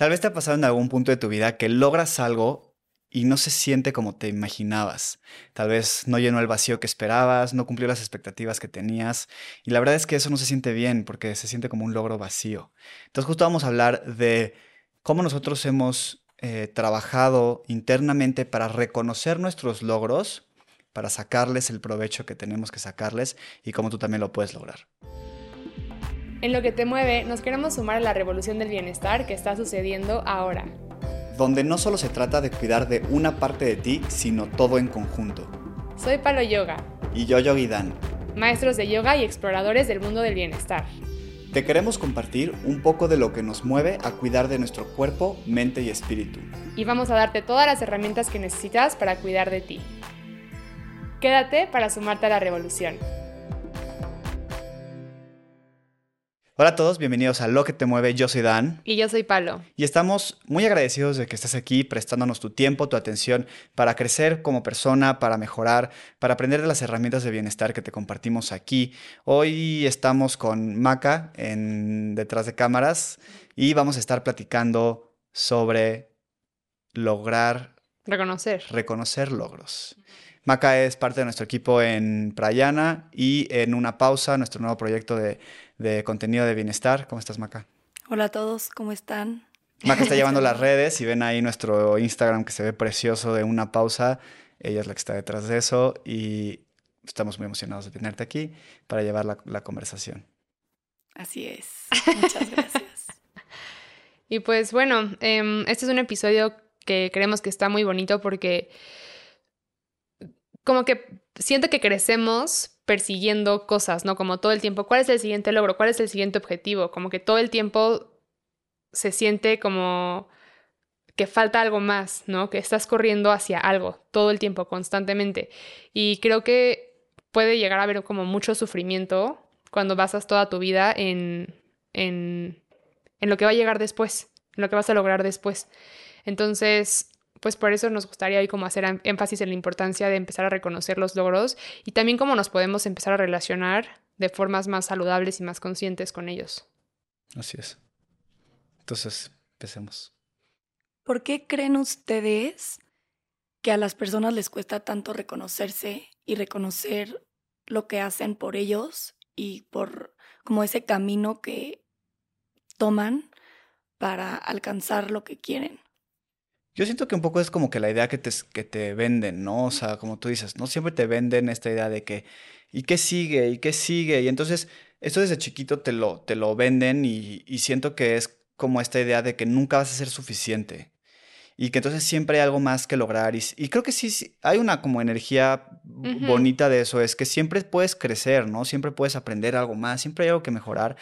Tal vez te ha pasado en algún punto de tu vida que logras algo y no se siente como te imaginabas. Tal vez no llenó el vacío que esperabas, no cumplió las expectativas que tenías. Y la verdad es que eso no se siente bien porque se siente como un logro vacío. Entonces justo vamos a hablar de cómo nosotros hemos eh, trabajado internamente para reconocer nuestros logros, para sacarles el provecho que tenemos que sacarles y cómo tú también lo puedes lograr. En lo que te mueve, nos queremos sumar a la revolución del bienestar que está sucediendo ahora. Donde no solo se trata de cuidar de una parte de ti, sino todo en conjunto. Soy Palo Yoga. Y yo Yogi Dan. Maestros de yoga y exploradores del mundo del bienestar. Te queremos compartir un poco de lo que nos mueve a cuidar de nuestro cuerpo, mente y espíritu. Y vamos a darte todas las herramientas que necesitas para cuidar de ti. Quédate para sumarte a la revolución. Hola a todos, bienvenidos a Lo que te mueve. Yo soy Dan. Y yo soy Palo. Y estamos muy agradecidos de que estés aquí prestándonos tu tiempo, tu atención para crecer como persona, para mejorar, para aprender de las herramientas de bienestar que te compartimos aquí. Hoy estamos con Maca en detrás de cámaras y vamos a estar platicando sobre lograr reconocer reconocer logros. Maca es parte de nuestro equipo en Prayana y en una pausa, nuestro nuevo proyecto de de contenido de bienestar. ¿Cómo estás, Maca? Hola a todos, ¿cómo están? Maca está llevando las redes y ven ahí nuestro Instagram que se ve precioso de una pausa. Ella es la que está detrás de eso y estamos muy emocionados de tenerte aquí para llevar la, conversación. Así es. Muchas gracias. y pues bueno, em, este es un episodio que creemos que está muy bonito porque como que siento que crecemos persiguiendo cosas, ¿no? Como todo el tiempo, ¿cuál es el siguiente logro? ¿Cuál es el siguiente objetivo? Como que todo el tiempo se siente como que falta algo más, ¿no? Que estás corriendo hacia algo todo el tiempo, constantemente. Y creo que puede llegar a haber como mucho sufrimiento cuando basas toda tu vida en, en, en lo que va a llegar después, en lo que vas a lograr después. Entonces, pues por eso nos gustaría hoy como hacer énfasis en la importancia de empezar a reconocer los logros y también cómo nos podemos empezar a relacionar de formas más saludables y más conscientes con ellos. Así es. Entonces, empecemos. ¿Por qué creen ustedes que a las personas les cuesta tanto reconocerse y reconocer lo que hacen por ellos y por como ese camino que toman para alcanzar lo que quieren? Yo siento que un poco es como que la idea que te, que te venden, ¿no? O sea, como tú dices, ¿no? Siempre te venden esta idea de que, ¿y qué sigue? ¿Y qué sigue? Y entonces, esto desde chiquito te lo, te lo venden y, siento que es como esta idea de que nunca vas a ser suficiente. Y que entonces siempre hay algo más que lograr. Y, y creo que sí, sí, hay una como energía bonita de eso, es que siempre puedes crecer, ¿no? Siempre puedes aprender algo más, siempre hay algo que mejorar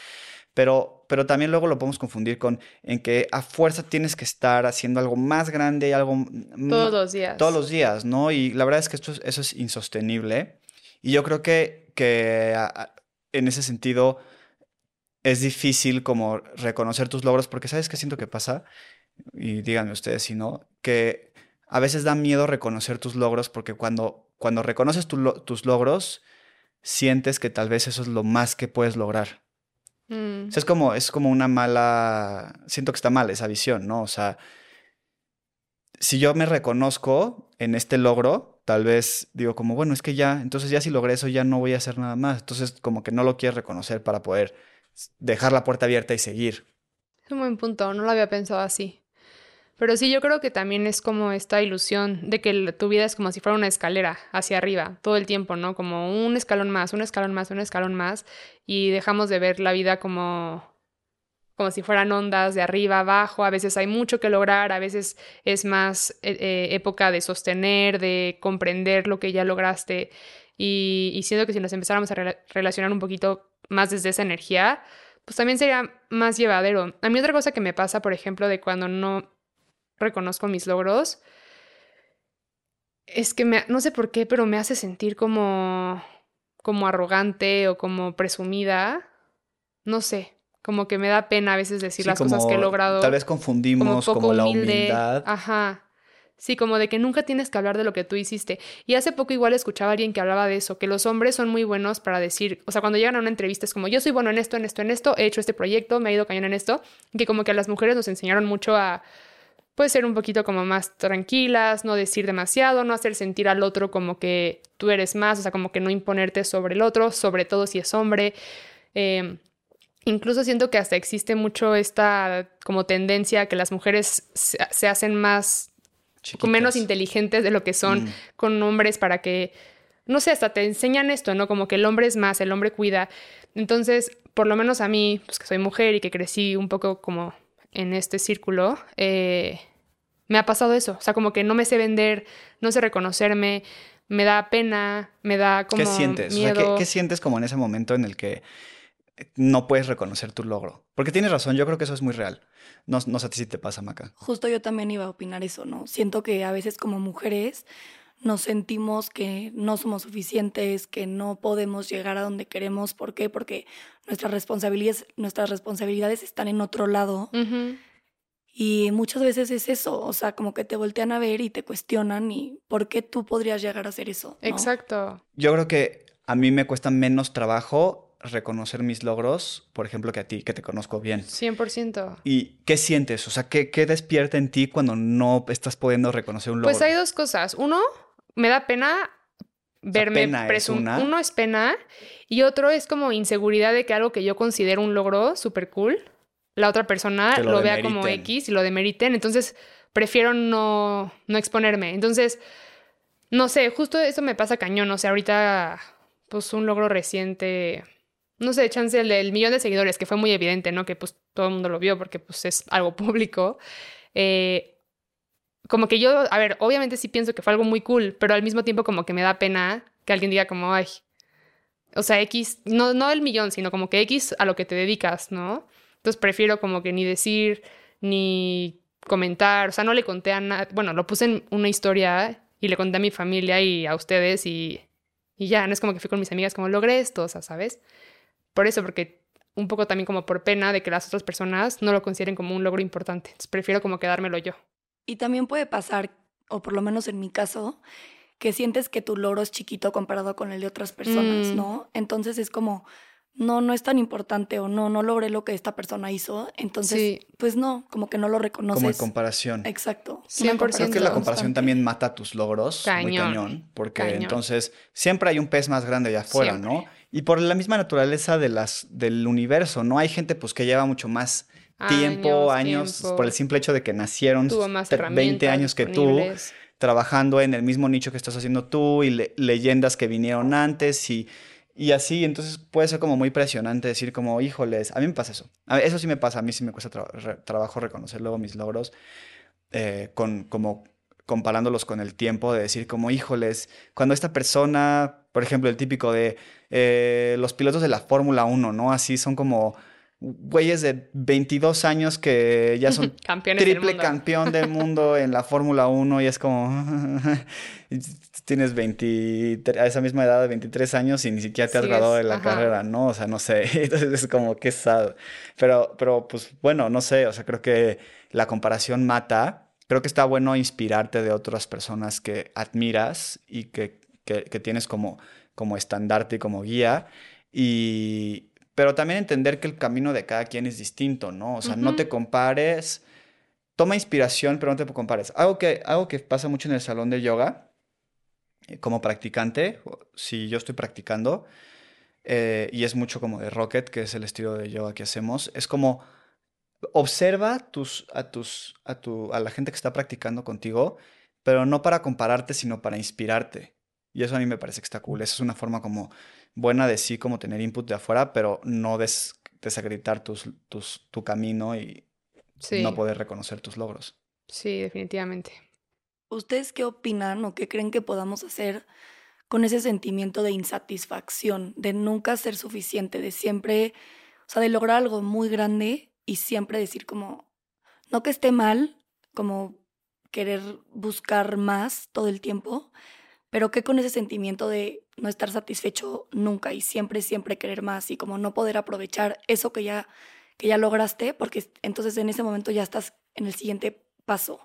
pero, pero también luego lo podemos confundir con en que a fuerza tienes que estar haciendo algo más grande, algo... Todos los días. Todos los días, ¿no? Y la verdad es que esto, eso es insostenible. Y yo creo que, que en ese sentido es difícil como reconocer tus logros, porque ¿sabes qué siento que pasa? Y díganme ustedes si no, que a veces da miedo reconocer tus logros porque cuando, cuando reconoces tus logros, sientes que tal vez eso es lo más que puedes lograr. Mm. es como, es como una mala, siento que está mal esa visión, ¿no? O sea, si yo me reconozco en este logro, tal vez digo como, bueno, es que ya, entonces ya si logré eso ya no voy a hacer nada más. Entonces como que no lo quieres reconocer para poder dejar la puerta abierta y seguir. Es un buen punto, no lo había pensado así. Pero sí, yo creo que también es como esta ilusión de que tu vida es como si fuera una escalera hacia arriba, todo el tiempo, ¿no? Como un escalón más, un escalón más, un escalón más, y dejamos de ver la vida como como si fueran ondas de arriba abajo, a veces hay mucho que lograr, a veces es más eh, eh, época de sostener, de comprender lo que ya lograste, y, y siento que si nos empezáramos a relacionar un poquito más desde esa energía, pues también sería más llevadero. A mí otra cosa que me pasa, por ejemplo, de cuando no reconozco mis logros, es que me, no sé por qué, pero me hace sentir como, como arrogante o como presumida. No sé, como que me da pena a veces decir las cosas que he logrado. Tal vez confundimos como, la humildad. Ajá. Sí, como de que nunca tienes que hablar de lo que tú hiciste. Y hace poco igual escuchaba a alguien que hablaba de eso, que los hombres son muy buenos para decir, o sea, cuando llegan a una entrevista es como, yo soy bueno en esto, en esto, en esto, he hecho este proyecto, me ha ido cañón en esto, que como que a las mujeres nos enseñaron mucho a, pues, ser un poquito como más tranquilas, no decir demasiado, no hacer sentir al otro como que tú eres más, o sea, como que no imponerte sobre el otro, sobre todo si es hombre. Eh, incluso siento que hasta existe mucho esta como tendencia a que las mujeres se, se hacen más Chiquitas. menos inteligentes de lo que son Mm. con hombres para que, no sé, hasta te enseñan esto, ¿no? Como que el hombre es más, el hombre cuida. Entonces, por lo menos a mí, pues que soy mujer y que crecí un poco como en este círculo, eh, me ha pasado eso. O sea, como que no me sé vender, no sé reconocerme, me da pena, me da como ¿Qué sientes? O sea. ¿qué, qué sientes como en ese momento en el que no puedes reconocer tu logro? Porque tienes razón, yo creo que eso es muy real. No, no sé a ti si te pasa, Maca. Justo yo también iba a opinar eso, ¿no? Siento que a veces como mujeres nos sentimos que no somos suficientes, que no podemos llegar a donde queremos. ¿Por qué? Porque nuestras responsabilidades, nuestras responsabilidades están en otro lado. Y muchas veces es eso, o sea, como que te voltean a ver y te cuestionan y ¿por qué tú podrías llegar a hacer eso? ¿no? Exacto. Yo creo que a mí me cuesta menos trabajo reconocer mis logros, por ejemplo, que a ti, que te conozco bien. 100%. ¿Y qué sientes? O sea, ¿qué, qué despierta en ti cuando no estás pudiendo reconocer un logro? Pues hay dos cosas. Uno, me da pena verme una. Uno es pena y otro es como inseguridad de que algo que yo considero un logro súper cool, la otra persona lo, lo vea como. X y lo demeriten. Entonces, prefiero no, no exponerme. Entonces, no sé, justo eso me pasa cañón. O sea, ahorita, pues un logro reciente, no sé, chance el del millón de seguidores, que fue muy evidente, ¿no? Que pues todo el mundo lo vio porque pues es algo público. Eh, como que yo, a ver, obviamente sí pienso que fue algo muy cool, pero al mismo tiempo como que me da pena que alguien diga como, ay, o sea, X, no, no el millón, sino como que X a lo que te dedicas, ¿no? Entonces prefiero como que ni decir, ni comentar, o sea, no le conté a nada, bueno, lo puse en una historia y le conté a mi familia y a ustedes y, y ya, no es como que fui con mis amigas como logré esto, o sea, ¿sabes? Por eso, porque un poco también como por pena de que las otras personas no lo consideren como un logro importante. Entonces prefiero como quedármelo yo. Y también puede pasar, o por lo menos en mi caso, que sientes que tu logro es chiquito comparado con el de otras personas, Mm. ¿no? Entonces es como, no, no es tan importante o no, no logré lo que esta persona hizo. Entonces, Sí. pues no, como que no lo reconoces. Como en comparación. Exacto. 100%. Creo que la comparación constante. también mata tus logros. Muy Cañón. cañón. Porque Cañón. entonces siempre hay un pez más grande allá afuera, Siempre. ¿no? Y por la misma naturaleza de las, del universo, ¿no? Hay gente pues que lleva mucho más tiempo, años, tiempo. por el simple hecho de que nacieron Tuvo más tre- herramientas 20 años que tú, trabajando en el mismo nicho que estás haciendo tú y le- leyendas que vinieron antes y, y así. Entonces puede ser como muy presionante decir como, híjoles, a mí me pasa eso. A- eso sí me pasa, a mí sí me cuesta tra- re- trabajo reconocer luego mis logros eh, con, como comparándolos con el tiempo de decir como, híjoles, cuando esta persona, por ejemplo, el típico de eh, los pilotos de la Fórmula 1, ¿no? Así son como güeyes de 22 años que ya son Campeones triple campeón del mundo en la Fórmula 1 y es como tienes 23 a esa misma edad de 23 años y ni siquiera te has Sí, graduado de la ajá. carrera, ¿no? O sea, no sé, entonces es como que sad. Pero pero pues bueno, no sé, o sea, creo que la comparación mata. Creo que está bueno inspirarte de otras personas que admiras y que, que, que tienes como, como estandarte y como guía. Y, pero también entender que el camino de cada quien es distinto, ¿no? O sea, no te compares, toma inspiración, pero no te compares. Algo que, algo que pasa mucho en el salón de yoga, eh, como practicante, si yo estoy practicando, eh, y es mucho como de Rocket, que es el estilo de yoga que hacemos, es como observa tus, a, tus, a, tu, a la gente que está practicando contigo, pero no para compararte, sino para inspirarte. Y eso a mí me parece que está cool. Esa es una forma como buena de sí, como tener input de afuera, pero no des- desacreditar tus, tus, tu camino y Sí, no poder reconocer tus logros. sí, definitivamente. ¿Ustedes qué opinan o qué creen que podamos hacer con ese sentimiento de insatisfacción, de nunca ser suficiente, de siempre, o sea, de lograr algo muy grande y siempre decir como, no que esté mal, como querer buscar más todo el tiempo, pero que con ese sentimiento de no estar satisfecho nunca y siempre, siempre querer más y como no poder aprovechar eso que ya, que ya lograste, porque entonces en ese momento ya estás en el siguiente paso.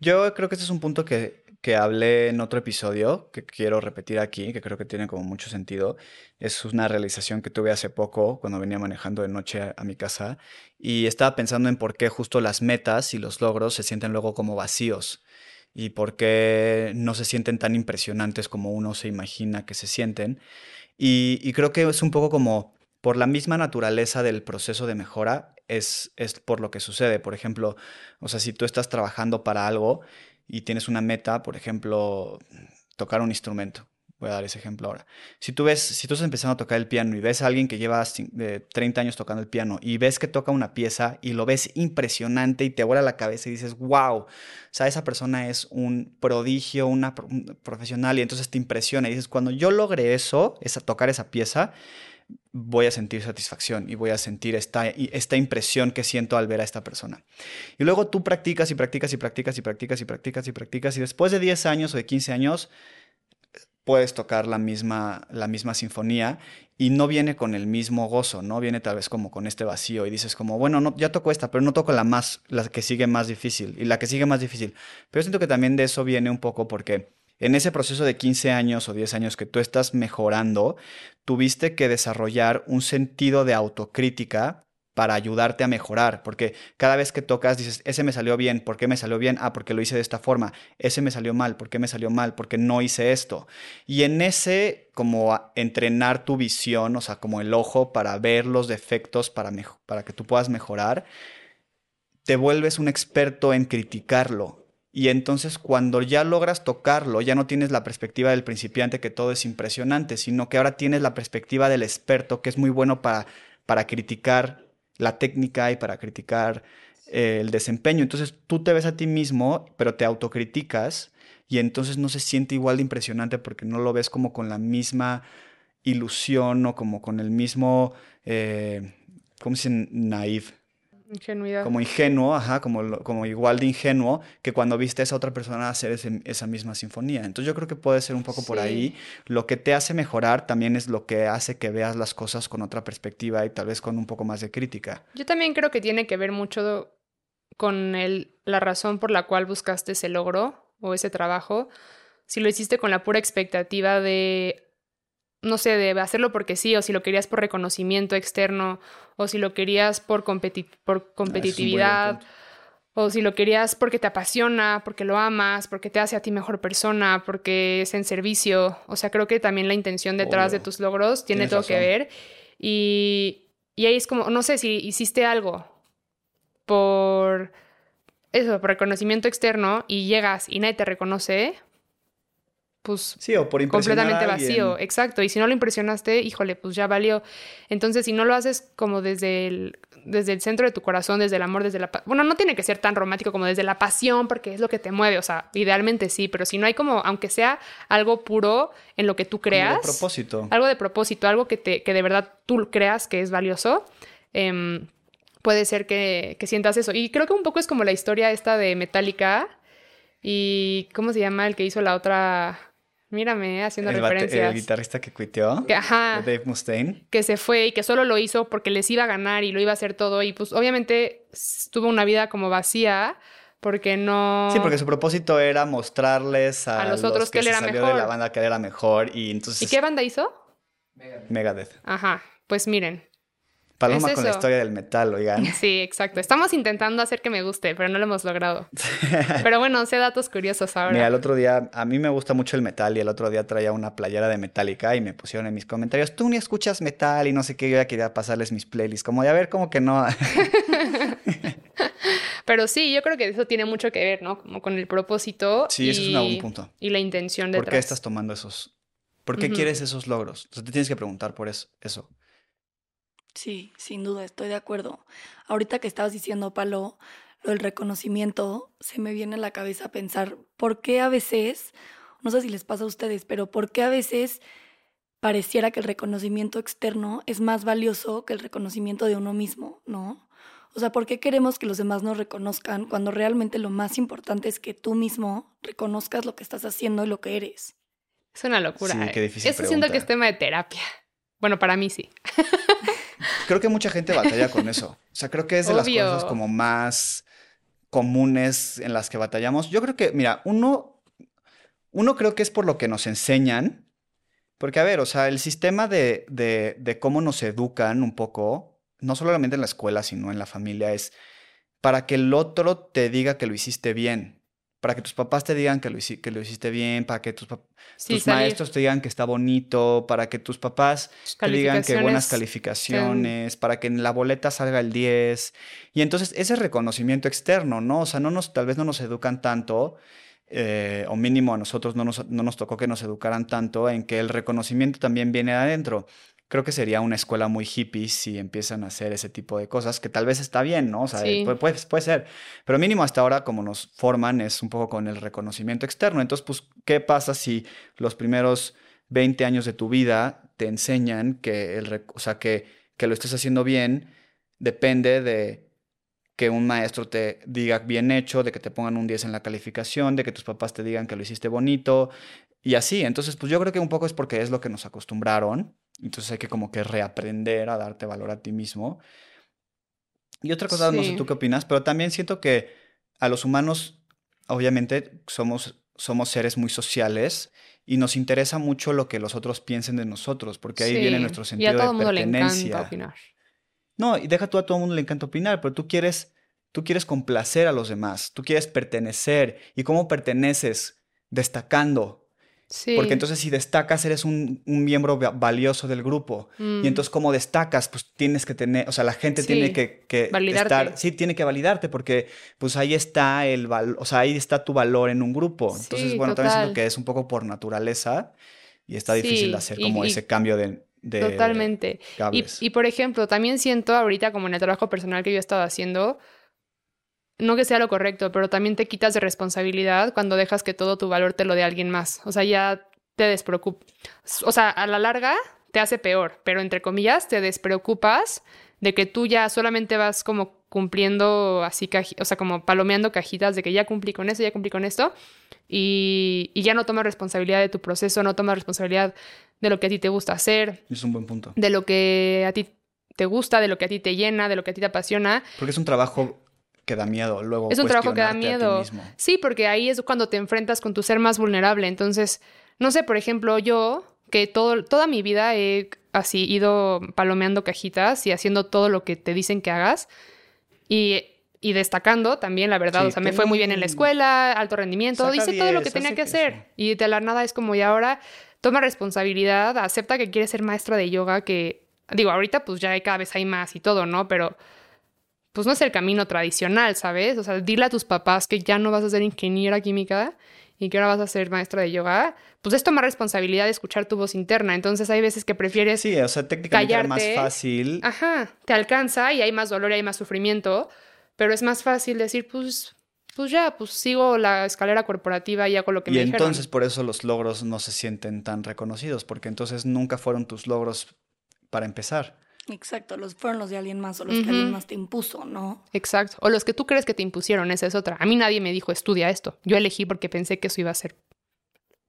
Yo creo que este es un punto que, que hablé en otro episodio, que quiero repetir aquí, que creo que tiene como mucho sentido. Es una realización que tuve hace poco cuando venía manejando de noche a, a mi casa y estaba pensando en por qué justo las metas y los logros se sienten luego como vacíos y por qué no se sienten tan impresionantes como uno se imagina que se sienten. Y, creo que es un poco como por la misma naturaleza del proceso de mejora, es, es por lo que sucede. Por ejemplo, o sea, si tú estás trabajando para algo y tienes una meta, por ejemplo, tocar un instrumento. Voy a dar ese ejemplo ahora. Si tú ves, si tú estás empezando a tocar el piano y ves a alguien que lleva cin- de 30 años tocando el piano y ves que toca una pieza y lo ves impresionante y te vuela la cabeza y dices, wow, o sea, esa persona es un prodigio, una un profesional y entonces te impresiona y dices, cuando yo logre eso, esa, tocar esa pieza, voy a sentir satisfacción y voy a sentir esta, esta impresión que siento al ver a esta persona. Y luego tú practicas y practicas y practicas y practicas y practicas y practicas y después de 10 años o de 15 años puedes tocar la misma, la misma sinfonía y no viene con el mismo gozo, ¿no? Viene tal vez como con este vacío y dices como, bueno, no, ya toco esta, pero no toco la más, la que sigue más difícil y la que sigue más difícil. Pero siento que también de eso viene un poco porque en ese proceso de 15 años o 10 años que tú estás mejorando, tuviste que desarrollar un sentido de autocrítica para ayudarte a mejorar, porque cada vez que tocas dices, ese me salió bien, ¿por qué me salió bien? Ah, porque lo hice de esta forma, ese me salió mal, ¿por qué me salió mal? Porque no hice esto. Y en ese, como entrenar tu visión, o sea, como el ojo para ver los defectos, para, para que tú puedas mejorar, te vuelves un experto en criticarlo. Y entonces cuando ya logras tocarlo, ya no tienes la perspectiva del principiante que todo es impresionante, sino que ahora tienes la perspectiva del experto que es muy bueno para, para criticar la técnica y para criticar eh, el desempeño. Entonces tú te ves a ti mismo, pero te autocriticas y entonces no se siente igual de impresionante porque no lo ves como con la misma ilusión o como con el mismo, eh, ¿cómo se dice? Naive Ingenuidad. como ingenuo, ajá, como, como igual de ingenuo que cuando viste a esa otra persona hacer ese- esa misma sinfonía. Entonces yo creo que puede ser un poco por ahí. Lo que te hace mejorar también es lo que hace que veas las cosas con otra perspectiva y tal vez con un poco más de crítica. Yo también creo que tiene que ver mucho con el, la razón por la cual buscaste ese logro o ese trabajo. Si lo hiciste con la pura expectativa de, no sé, de hacerlo porque sí, o si lo querías por reconocimiento externo, o si lo querías por, competi- por Ah, competitividad, o si lo querías porque te apasiona, porque lo amas, porque te hace a ti mejor persona, porque es en servicio. O sea, creo que también la intención detrás de tus logros tiene Tienes todo que ver. Y, y ahí es como, no sé si hiciste algo por eso, por reconocimiento externo y llegas y nadie te reconoce, pues Sí, o por completamente vacío, exacto. Y si no lo impresionaste, híjole, pues ya valió. Entonces, si no lo haces como desde el, desde el centro de tu corazón, desde el amor, desde la... Bueno, no tiene que ser tan romántico como desde la pasión, porque es lo que te mueve, o sea, idealmente sí, pero si no hay como, aunque sea algo puro en lo que tú Como de creas, propósito. algo de propósito, algo que, te, que de verdad tú creas que es valioso, em, puede ser que, que sientas eso. Y creo que un poco es como la historia esta de Metallica y ¿cómo se llama el que hizo la otra? Mírame, haciendo El, referencias. el guitarrista que cuiteó, Que, ajá, Dave Mustaine. que se fue y que solo lo hizo porque les iba a ganar y lo iba a hacer todo. Y pues obviamente tuvo una vida como vacía porque no... Sí, porque su propósito era mostrarles a, A los otros que él se era salió de mejor. la banda que él era mejor y entonces ¿Y qué banda hizo? Megadeth. Ajá, pues miren. Paloma Es con la eso. historia del metal, oigan. Sí, exacto. Estamos intentando hacer que me guste, pero no lo hemos logrado. Pero bueno, sé datos curiosos ahora. Mira, el otro día, a mí me gusta mucho el metal y el otro día traía una playera de Metallica y me pusieron en mis comentarios, tú ni escuchas metal y no sé qué, yo ya quería pasarles mis playlists, como de a ver, como que no. Pero sí, yo creo que eso tiene mucho que ver, ¿no? Como con el propósito. Sí, ese es un buen punto. Y la intención ¿Por detrás. qué estás tomando esos? ¿Por qué quieres esos logros? O sea, te tienes que preguntar por eso. eso. Sí, sin duda, estoy de acuerdo. Ahorita que estabas diciendo, Palo, lo del reconocimiento, se me viene a la cabeza pensar por qué a veces, no sé si les pasa a ustedes, pero por qué a veces pareciera que el reconocimiento externo es más valioso que el reconocimiento de uno mismo, ¿no? O sea, ¿por qué queremos que los demás nos reconozcan cuando realmente lo más importante es que tú mismo reconozcas lo que estás haciendo y lo que eres? Es una locura. Sí, ¿eh? qué difícil Eso siento que es tema de terapia. Bueno, para mí sí. Creo que mucha gente batalla con eso. O sea, creo que es de las cosas como más comunes en las que batallamos. Yo creo que, mira, uno, uno creo que es por lo que nos enseñan, porque a ver, o sea, el sistema de, de, de cómo nos educan un poco, no solamente en la escuela, sino en la familia, es para que el otro te diga que lo hiciste bien para que tus papás te digan que lo, que lo hiciste bien, para que tus, tus maestros te digan que está bonito, para que tus papás te digan que buenas calificaciones, para que en la boleta salga el 10. Y entonces ese reconocimiento externo, ¿no? O sea, no nos, tal vez no nos educan tanto, eh, o mínimo a nosotros no nos, no nos tocó que nos educaran tanto en que el reconocimiento también viene de adentro creo que sería una escuela muy hippie si empiezan a hacer ese tipo de cosas, que tal vez está bien, ¿no? O sea, puede, puede, ser, pero mínimo hasta ahora como nos forman es un poco con el reconocimiento externo. Entonces, pues, ¿qué pasa si los primeros 20 años de tu vida te enseñan que, el, o sea, que, que lo estés haciendo bien depende de que un maestro te diga bien hecho, de que te pongan un 10 en la calificación, de que tus papás te digan que lo hiciste bonito y así. Entonces, pues yo creo que un poco es porque es lo que nos acostumbraron entonces hay que como que reaprender a darte valor a ti mismo. Y otra cosa, no sé tú qué opinas, pero también siento que a los humanos, obviamente, somos, somos seres muy sociales y nos interesa mucho lo que los otros piensen de nosotros, porque ahí viene nuestro sentido y a todo de mundo Le encanta opinar. No, y deja tú a todo el mundo le encanta opinar, pero tú quieres, tú quieres complacer a los demás, tú quieres pertenecer. ¿Y cómo perteneces? Destacando, porque entonces si destacas eres un, miembro valioso del grupo. Y mm. entonces como destacas, pues tienes que tener, o sea, la gente tiene que, que estar, sí, tiene que validarte porque pues ahí está el valor, o sea, ahí está tu valor en un grupo. Entonces, bueno, también siento que es un poco por naturaleza y está difícil hacer como ese cambio de, Totalmente. Y, y por ejemplo, también siento ahorita como en el trabajo personal que yo he estado haciendo, no que sea lo correcto, pero también te quitas de responsabilidad cuando dejas que todo tu valor te lo dé alguien más. O sea, ya te despreocupas. O sea, a la larga te hace peor, pero entre comillas te despreocupas de que tú ya solamente vas como cumpliendo así, o sea, como palomeando cajitas de que ya cumplí con esto, ya cumplí con esto, y, y, ya no tomas responsabilidad de tu proceso, no tomas responsabilidad de lo que a ti te gusta hacer. Es un buen punto. De lo que a ti te gusta, de lo que a ti te llena, de lo que a ti te apasiona. Porque es un trabajo que da miedo luego. Es un trabajo que da miedo. Sí, porque ahí es cuando te enfrentas con tu ser más vulnerable. Entonces, no sé, por ejemplo, yo, que todo, toda mi vida he así ido palomeando cajitas y haciendo todo lo que te dicen que hagas. Y, y destacando también, la verdad. o sea, me fue muy bien en la escuela, alto rendimiento, hice todo lo que tenía que hacer. Y de la nada es como, y ahora toma responsabilidad, acepta que quieres ser maestra de yoga, que digo, ahorita pues ya cada vez hay más y todo, ¿no? Pero pues no es el camino tradicional, ¿sabes? O sea, dile a tus papás que ya no vas a ser ingeniera química y que ahora vas a ser maestra de yoga, pues es tomar responsabilidad de escuchar tu voz interna. Entonces hay veces que prefieres Sí, o sea, técnicamente es más fácil. Ajá, te alcanza y hay más dolor y hay más sufrimiento, pero es más fácil decir, pues pues ya, pues sigo la escalera corporativa y hago lo que me dijeron. Y entonces por eso los logros no se sienten tan reconocidos, porque entonces nunca fueron tus logros para empezar. Exacto, los fueron los de alguien más o los que alguien más te impuso, ¿no? Exacto, o los que tú crees que te impusieron, esa es otra. A mí nadie me dijo estudia esto. Yo elegí porque pensé que eso iba a ser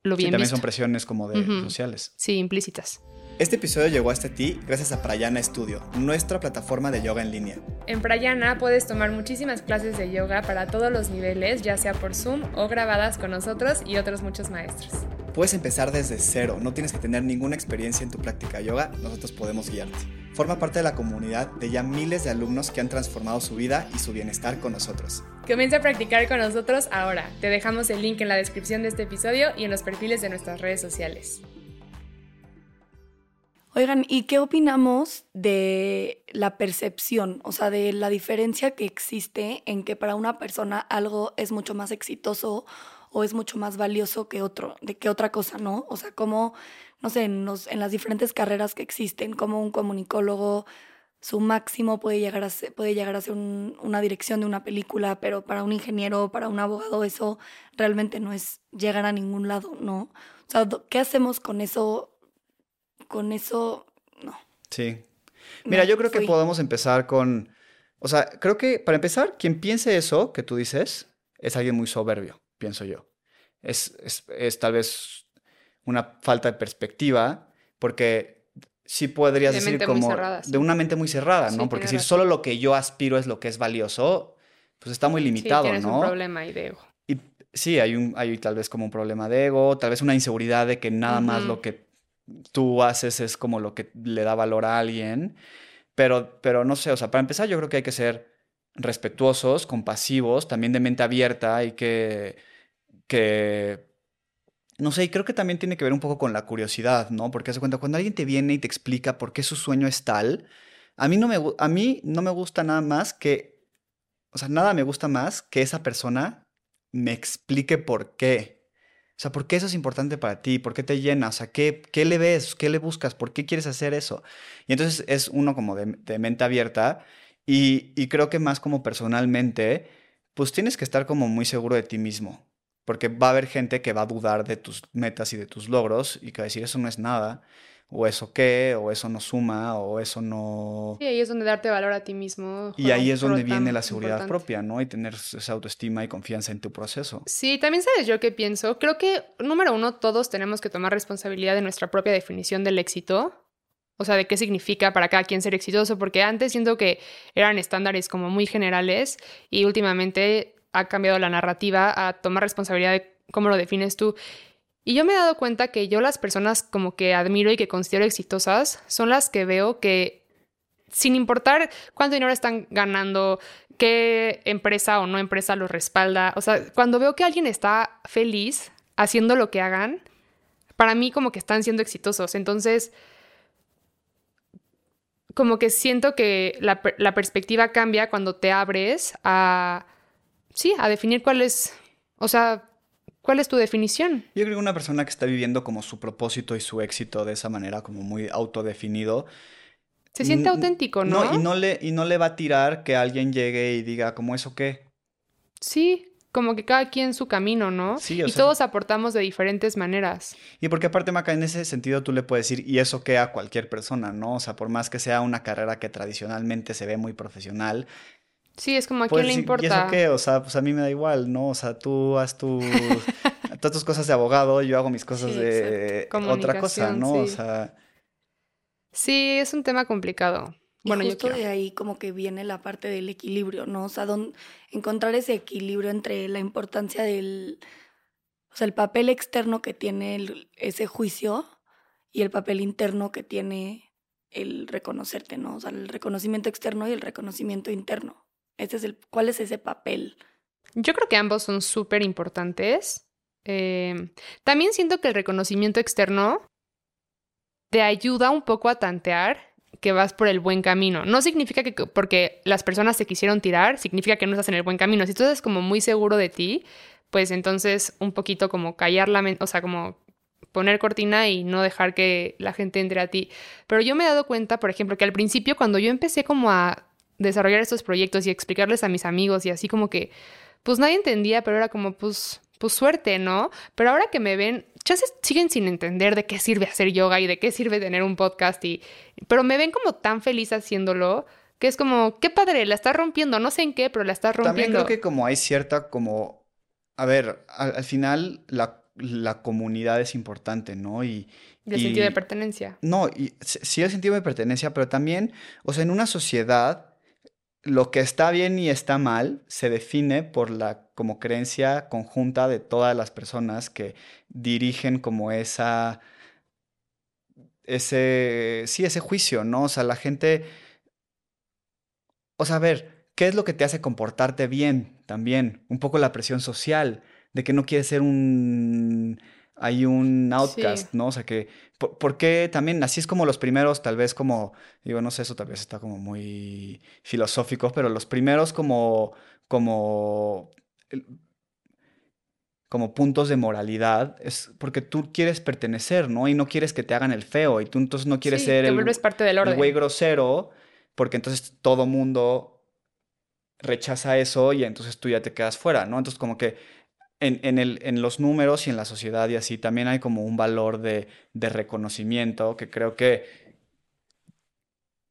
lo bien. Sí, también son presiones como de sociales. Sí, implícitas. Este episodio llegó hasta ti gracias a Prayana Studio, nuestra plataforma de yoga en línea. En Prayana puedes tomar muchísimas clases de yoga para todos los niveles, ya sea por Zoom o grabadas con nosotros y otros muchos maestros. Puedes empezar desde cero, no tienes que tener ninguna experiencia en tu práctica de yoga, nosotros podemos guiarte. Forma parte de la comunidad de ya miles de alumnos que han transformado su vida y su bienestar con nosotros. Comienza a practicar con nosotros ahora. Te dejamos el link en la descripción de este episodio y en los perfiles de nuestras redes sociales. Oigan, ¿y qué opinamos de la percepción? O sea, de la diferencia que existe en que para una persona algo es mucho más exitoso o es mucho más valioso que otro, de que otra cosa, ¿no? O sea, como, no sé, en, en las diferentes carreras que existen, como un comunicólogo, su máximo puede llegar a ser, puede llegar a ser una dirección de una película, pero para un ingeniero, para un abogado, eso realmente no es llegar a ningún lado, ¿no? O sea, ¿qué hacemos con eso con eso, no. Sí. Mira, yo creo que podemos empezar con, o sea, creo que para empezar, quien piense eso que tú dices es alguien muy soberbio, pienso yo. Es, es, tal vez una falta de perspectiva, porque sí podrías decir como de una mente muy cerrada, ¿no? porque si solo lo que yo aspiro es lo que es valioso, pues está muy Sí, limitado, tienes ¿no? un problema ahí de ego. Y sí, hay un, hay tal vez como un problema de ego, tal vez una inseguridad de que nada más lo que tú haces es como lo que le da valor a alguien. Pero, pero no sé, o sea, para empezar yo creo que hay que ser respetuosos, compasivos, también de mente abierta, hay que, no sé, y creo que también tiene que ver un poco con la curiosidad, ¿no? Porque haz de cuenta, cuando alguien te viene y te explica por qué su sueño es tal, a mí no me, a mí no me gusta nada más que, o sea, nada me gusta más que esa persona me explique por qué. O sea, ¿por qué eso es importante para ti? ¿Por qué te llena? O sea, ¿qué, qué le ves? ¿Qué le buscas? ¿Por qué quieres hacer eso? Y entonces es uno como de, de mente abierta y, y creo que más como personalmente, pues tienes que estar como muy seguro de ti mismo. Porque va a haber gente que va a dudar de tus metas y de tus logros y que va a decir eso no es nada, o eso qué, o eso no suma, o eso no... Sí, ahí es donde darte valor a ti mismo. Y ahí es donde viene la seguridad importante. propia, ¿no? Y tener esa autoestima y confianza en tu proceso. Sí, también sabes yo qué pienso. Creo que, número uno, todos tenemos que tomar responsabilidad de nuestra propia definición del éxito. O sea, de qué significa para cada quien ser exitoso, porque antes siento que eran estándares como muy generales y últimamente ha cambiado la narrativa a tomar responsabilidad de cómo lo defines tú. Y yo me he dado cuenta que yo las personas como que admiro y que considero exitosas son las que veo que sin importar cuánto dinero están ganando, qué empresa o no empresa los respalda, o sea, cuando veo que alguien está feliz haciendo lo que hagan, para mí como que están siendo exitosos. Entonces, como que siento que la, la perspectiva cambia cuando te abres a, sí, a definir cuál es, o sea, cuál es tu definición. Yo creo que una persona que está viviendo como su propósito y su éxito de esa manera, como muy autodefinido, Se siente auténtico, ¿no? y no le, y no le va a tirar que alguien llegue y diga, como eso qué? Sí, como que cada quien su camino, ¿no? Sí, o y sea- todos aportamos de diferentes maneras. Y porque aparte, Maca, en ese sentido tú le puedes decir, y eso qué a cualquier persona, ¿no? O sea, por más que sea una carrera que tradicionalmente se ve muy profesional, Sí, es como a quién le decir, ¿y eso importa. qué? O sea, pues a mí me da igual, ¿no? O sea, tú haz tu, todas tus cosas de abogado, yo hago mis cosas Sí, de otra cosa, ¿no? O sea, Sí, es un tema complicado. Y Bueno, justo de ahí como que viene la parte del equilibrio, ¿no? O sea, don- encontrar ese equilibrio entre la importancia del, o sea, el papel externo que tiene el- ese juicio y el papel interno que tiene el reconocerte, ¿no? O sea, el reconocimiento externo y el reconocimiento interno. Ese es el, ¿cuál es ese papel? Yo creo que ambos son súper importantes. Eh, también siento que el reconocimiento externo te ayuda un poco a tantear que vas por el buen camino. No significa que porque las personas te quisieron tirar, significa que no estás en el buen camino. Si tú estás como muy seguro de ti, pues entonces un poquito como callar la mente, o sea, como poner cortina y no dejar que la gente entre a ti. Pero yo me he dado cuenta, por ejemplo, que al principio cuando yo empecé como a desarrollar estos proyectos y explicarles a mis amigos y así como que, pues nadie entendía, pero era como, pues, pues suerte, ¿no? Pero ahora que me ven, chances siguen sin entender de qué sirve hacer yoga y de qué sirve tener un podcast y, pero me ven como tan feliz haciéndolo que es como, qué padre, la estás rompiendo, no sé en qué, pero la estás también rompiendo. creo que como hay cierta como, a ver, al, al final la, la comunidad es importante, ¿no? Y, Y el sentido de pertenencia. No, y sí el sentido de pertenencia, pero también, o sea, en una sociedad, lo que está bien y está mal se define por la como creencia conjunta de todas las personas que dirigen como esa, ese, sí, ese juicio, ¿no? O sea, la gente, o sea, a ver, ¿qué es lo que te hace comportarte bien también? Un poco la presión social, de que no quieres ser un, hay un outcast, Sí. ¿no? O sea, que, por, ¿por qué también, así es como los primeros, tal vez como, digo, no sé, eso tal vez está como muy filosófico, pero los primeros como, como, como puntos de moralidad es porque tú quieres pertenecer, ¿no? Y no quieres que te hagan el feo, y tú entonces no quieres Sí, ser te el, parte del el orden. güey grosero, porque entonces todo mundo rechaza eso y entonces tú ya te quedas fuera, ¿no? Entonces como que en, en el, en los números y en la sociedad y así también hay como un valor de, de reconocimiento que creo que,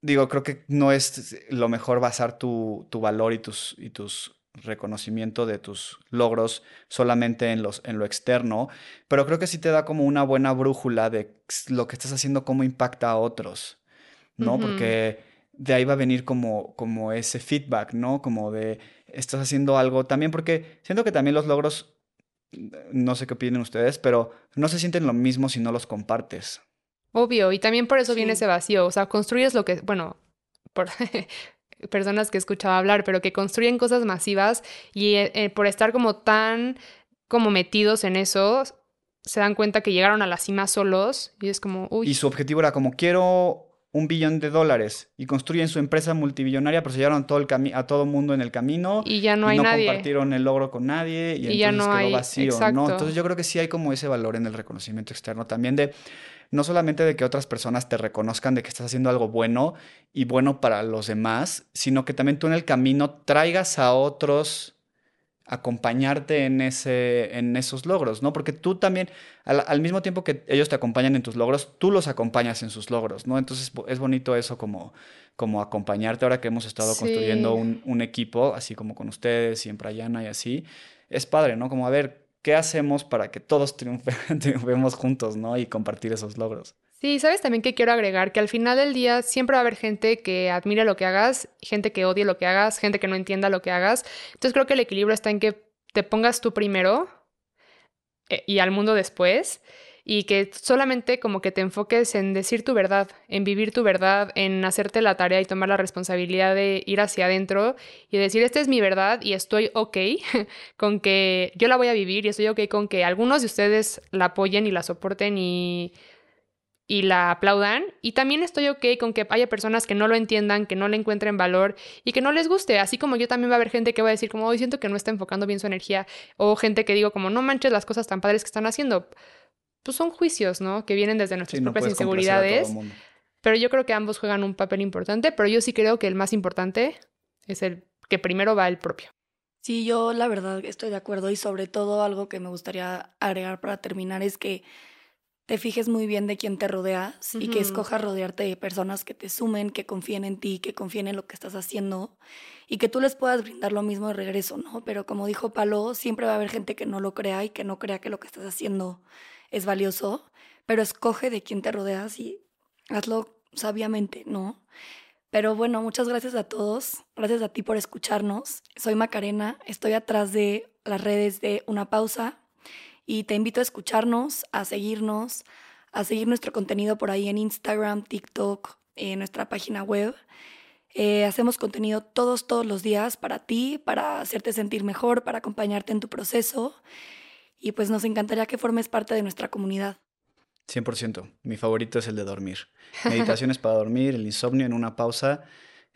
digo, creo que no es lo mejor basar tu, tu valor y tus, y tus reconocimiento de tus logros solamente en los, en lo externo, pero creo que sí te da como una buena brújula de lo que estás haciendo, cómo impacta a otros, ¿no? Porque de ahí va a venir como, como ese feedback, ¿no? Como de estás haciendo algo también, porque siento que también los logros, no sé qué opinen ustedes, pero no se sienten lo mismo si no los compartes. Obvio, y también por eso viene ese vacío, o sea, construyes lo que, bueno, por personas que he escuchado hablar, pero que construyen cosas masivas y eh, eh, por estar como tan como metidos en eso, se dan cuenta que llegaron a la cima solos y es como, uy, Y su objetivo era como quiero un billón de dólares y construyen su empresa multibillonaria, pero se llevaron todo el a todo mundo en el camino y ya no y hay no nadie. compartieron el logro con nadie y, Y ya entonces no quedó hay- vacío, ¿no? Entonces yo creo que sí hay como ese valor en el reconocimiento externo también de no solamente de que otras personas te reconozcan de que estás haciendo algo bueno y bueno para los demás, sino que también tú en el camino traigas a otros acompañarte en ese en esos logros, ¿no? Porque tú también al, al mismo tiempo que ellos te acompañan en tus logros, tú los acompañas en sus logros, ¿no? Entonces es bonito eso como como acompañarte ahora que hemos estado construyendo un equipo, así como con ustedes y en Prayana y así. Es padre, ¿no? Como a ver, ¿qué hacemos para que todos triunfe- triunfemos juntos, ¿no? Y compartir esos logros. Sí, sabes también que quiero agregar que al final del día siempre va a haber gente que admire lo que hagas, gente que odie lo que hagas, gente que no entienda lo que hagas. Entonces creo que el equilibrio está en que te pongas tú primero eh, y al mundo después y que solamente como que te enfoques en decir tu verdad, en vivir tu verdad, en hacerte la tarea y tomar la responsabilidad de ir hacia adentro y decir, esta es mi verdad y estoy ok con que yo la voy a vivir y estoy ok con que algunos de ustedes la apoyen y la soporten y y la aplaudan. Y también estoy ok con que haya personas que no lo entiendan, que no le encuentren valor y que no les guste. Así como yo también va a haber gente que va a decir como, hoy siento que no está enfocando bien su energía. O gente que digo como, no manches las cosas tan padres que están haciendo. Pues son juicios, ¿no? Que vienen desde nuestras Sí, propias inseguridades. Pero yo creo que ambos juegan un papel importante. Pero yo sí creo que el más importante es el que primero va el propio. Sí, yo la verdad estoy de acuerdo y sobre todo algo que me gustaría agregar para terminar es que te fijes muy bien de quién te rodeas y que escojas rodearte de personas que te sumen, que confíen en ti, que confíen en lo que estás haciendo y que tú les puedas brindar lo mismo de regreso, ¿no? Pero como dijo Palo, siempre va a haber gente que no lo crea y que no crea que lo que estás haciendo es valioso, pero escoge de quién te rodeas y hazlo sabiamente, ¿no? Pero bueno, muchas gracias a todos. Gracias a ti por escucharnos. Soy Macarena, estoy atrás de las redes de Una Pausa y te invito a escucharnos, a seguirnos, a seguir nuestro contenido por ahí en Instagram, TikTok, en nuestra página web. Eh, hacemos contenido todos, todos los días para ti, para hacerte sentir mejor, para acompañarte en tu proceso. Y pues nos encantaría que formes parte de nuestra comunidad. 100%. Mi favorito es el de dormir. Meditaciones para dormir, el insomnio en una pausa.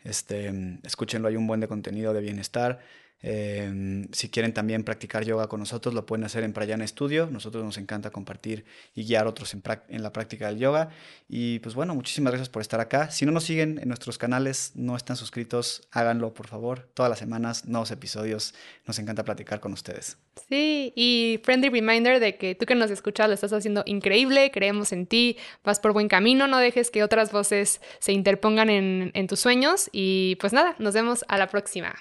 Este, escúchenlo, hay un buen de contenido de bienestar. Eh, si quieren también practicar yoga con nosotros, lo pueden hacer en Prayana Studio. Nosotros nos encanta compartir y guiar a otros en la práctica del yoga. Y pues bueno, muchísimas gracias por estar acá. Si no nos siguen en nuestros canales, no están suscritos, háganlo por favor. Todas las semanas, nuevos episodios. Nos encanta platicar con ustedes. Sí, y friendly reminder de que tú que nos escuchas lo estás haciendo increíble, creemos en ti, vas por buen camino, no dejes que otras voces se interpongan en, en tus sueños y pues nada, nos vemos a la próxima.